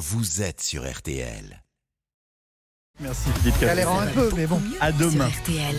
vous êtes sur RTL. Merci Philippe Galérant un peu, mais bon. À demain. RTL.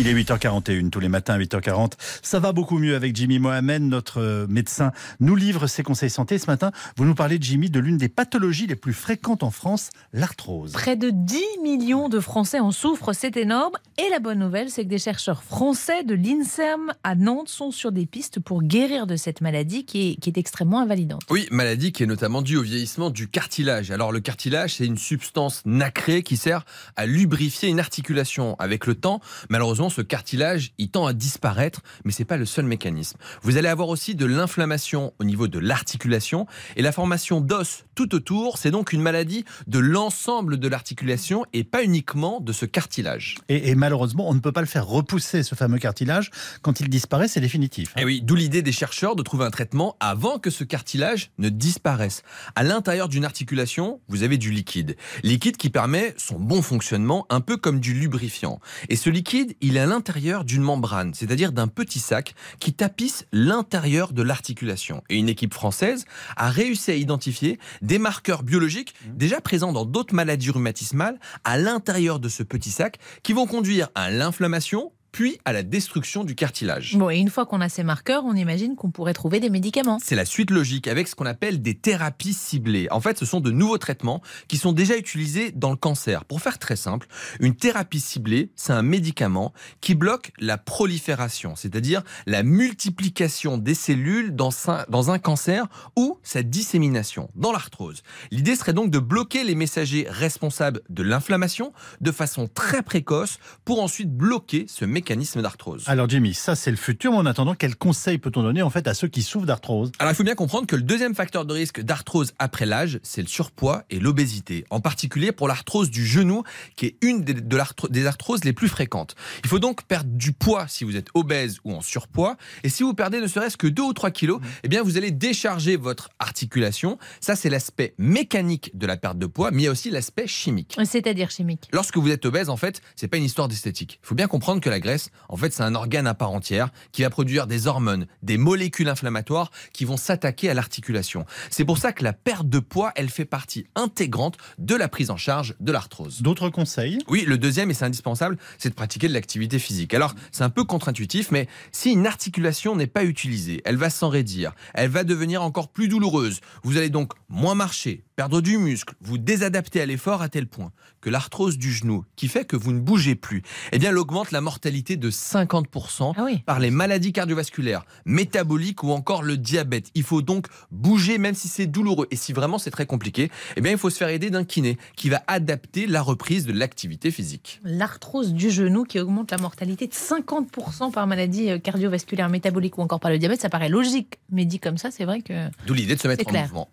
Il est 8h41 tous les matins à 8h40. Ça va beaucoup mieux avec Jimmy Mohamed, notre euh, médecin, nous livre ses conseils santé. Ce matin, vous nous parlez, Jimmy, de l'une des pathologies les plus fréquentes en France, l'arthrose. Près de 10 millions de Français en souffrent, c'est énorme. Et la bonne nouvelle, c'est que des chercheurs français de l'INSERM à Nantes sont sur des pistes pour guérir de cette maladie qui est, qui est extrêmement invalidante. Oui, maladie qui est notamment due au vieillissement du cartilage. Alors le cartilage, c'est une substance nacrée qui sert à lubrifier une articulation. Avec le temps, malheureusement, ce cartilage, il tend à disparaître, mais c'est pas le seul mécanisme. Vous allez avoir aussi de l'inflammation au niveau de l'articulation et la formation d'os tout autour. C'est donc une maladie de l'ensemble de l'articulation et pas uniquement de ce cartilage. Et, et malheureusement, on ne peut pas le faire repousser, ce fameux cartilage. Quand il disparaît, c'est définitif. Et oui, d'où l'idée des chercheurs de trouver un traitement avant que ce cartilage ne disparaisse. À l'intérieur d'une articulation, vous avez du liquide. Liquide qui permet son bon fonctionnement, un peu comme du lubrifiant. Et ce liquide, il est à l'intérieur d'une membrane, c'est-à-dire d'un petit sac qui tapisse l'intérieur de l'articulation. Et une équipe française a réussi à identifier des marqueurs biologiques déjà présents dans d'autres maladies rhumatismales à l'intérieur de ce petit sac qui vont conduire à l'inflammation puis à la destruction du cartilage. Bon, et une fois qu'on a ces marqueurs, on imagine qu'on pourrait trouver des médicaments. C'est la suite logique avec ce qu'on appelle des thérapies ciblées. En fait, ce sont de nouveaux traitements qui sont déjà utilisés dans le cancer. Pour faire très simple, une thérapie ciblée, c'est un médicament qui bloque la prolifération, c'est-à-dire la multiplication des cellules dans un, dans un cancer ou sa dissémination dans l'arthrose. L'idée serait donc de bloquer les messagers responsables de l'inflammation de façon très précoce pour ensuite bloquer ce mécanisme d'arthrose. Alors Jimmy, ça c'est le futur, mais en attendant, quels conseils peut-on donner en fait à ceux qui souffrent d'arthrose? Alors il faut bien comprendre que le deuxième facteur de risque d'arthrose après l'âge, c'est le surpoids et l'obésité, en particulier pour l'arthrose du genou, qui est une des, de des arthroses les plus fréquentes. Il faut donc perdre du poids si vous êtes obèse ou en surpoids, et si vous perdez ne serait-ce que 2 ou 3 kilos, eh bien vous allez décharger votre articulation. Ça c'est l'aspect mécanique de la perte de poids, mais il y a aussi l'aspect chimique. C'est-à-dire chimique. Lorsque vous êtes obèse, en fait, c'est pas une histoire d'esthétique. Il faut bien comprendre que la graisse, en fait, c'est un organe à part entière qui va produire des hormones, des molécules inflammatoires qui vont s'attaquer à l'articulation. C'est pour ça que la perte de poids, elle fait partie intégrante de la prise en charge de l'arthrose. D'autres conseils? Oui, le deuxième, et c'est indispensable, c'est de pratiquer de l'activité physique. Alors, c'est un peu contre-intuitif, mais si une articulation n'est pas utilisée, elle va s'enraidir, elle va devenir encore plus douloureuse. Vous allez donc moins marcher, perdre du muscle, vous désadapter à l'effort à tel point que l'arthrose du genou, qui fait que vous ne bougez plus, eh bien, elle augmente la mortalité de 50% Ah oui. par les maladies cardiovasculaires, métaboliques ou encore le diabète. Il faut donc bouger même si c'est douloureux. Et si vraiment c'est très compliqué, eh bien, il faut se faire aider d'un kiné qui va adapter la reprise de l'activité physique. L'arthrose du genou qui augmente la mortalité de 50% par maladie euh, cardiovasculaire, métabolique ou encore par le diabète, ça paraît logique. Mais dit comme ça, c'est vrai que D'où l'idée de se mettre en mouvement.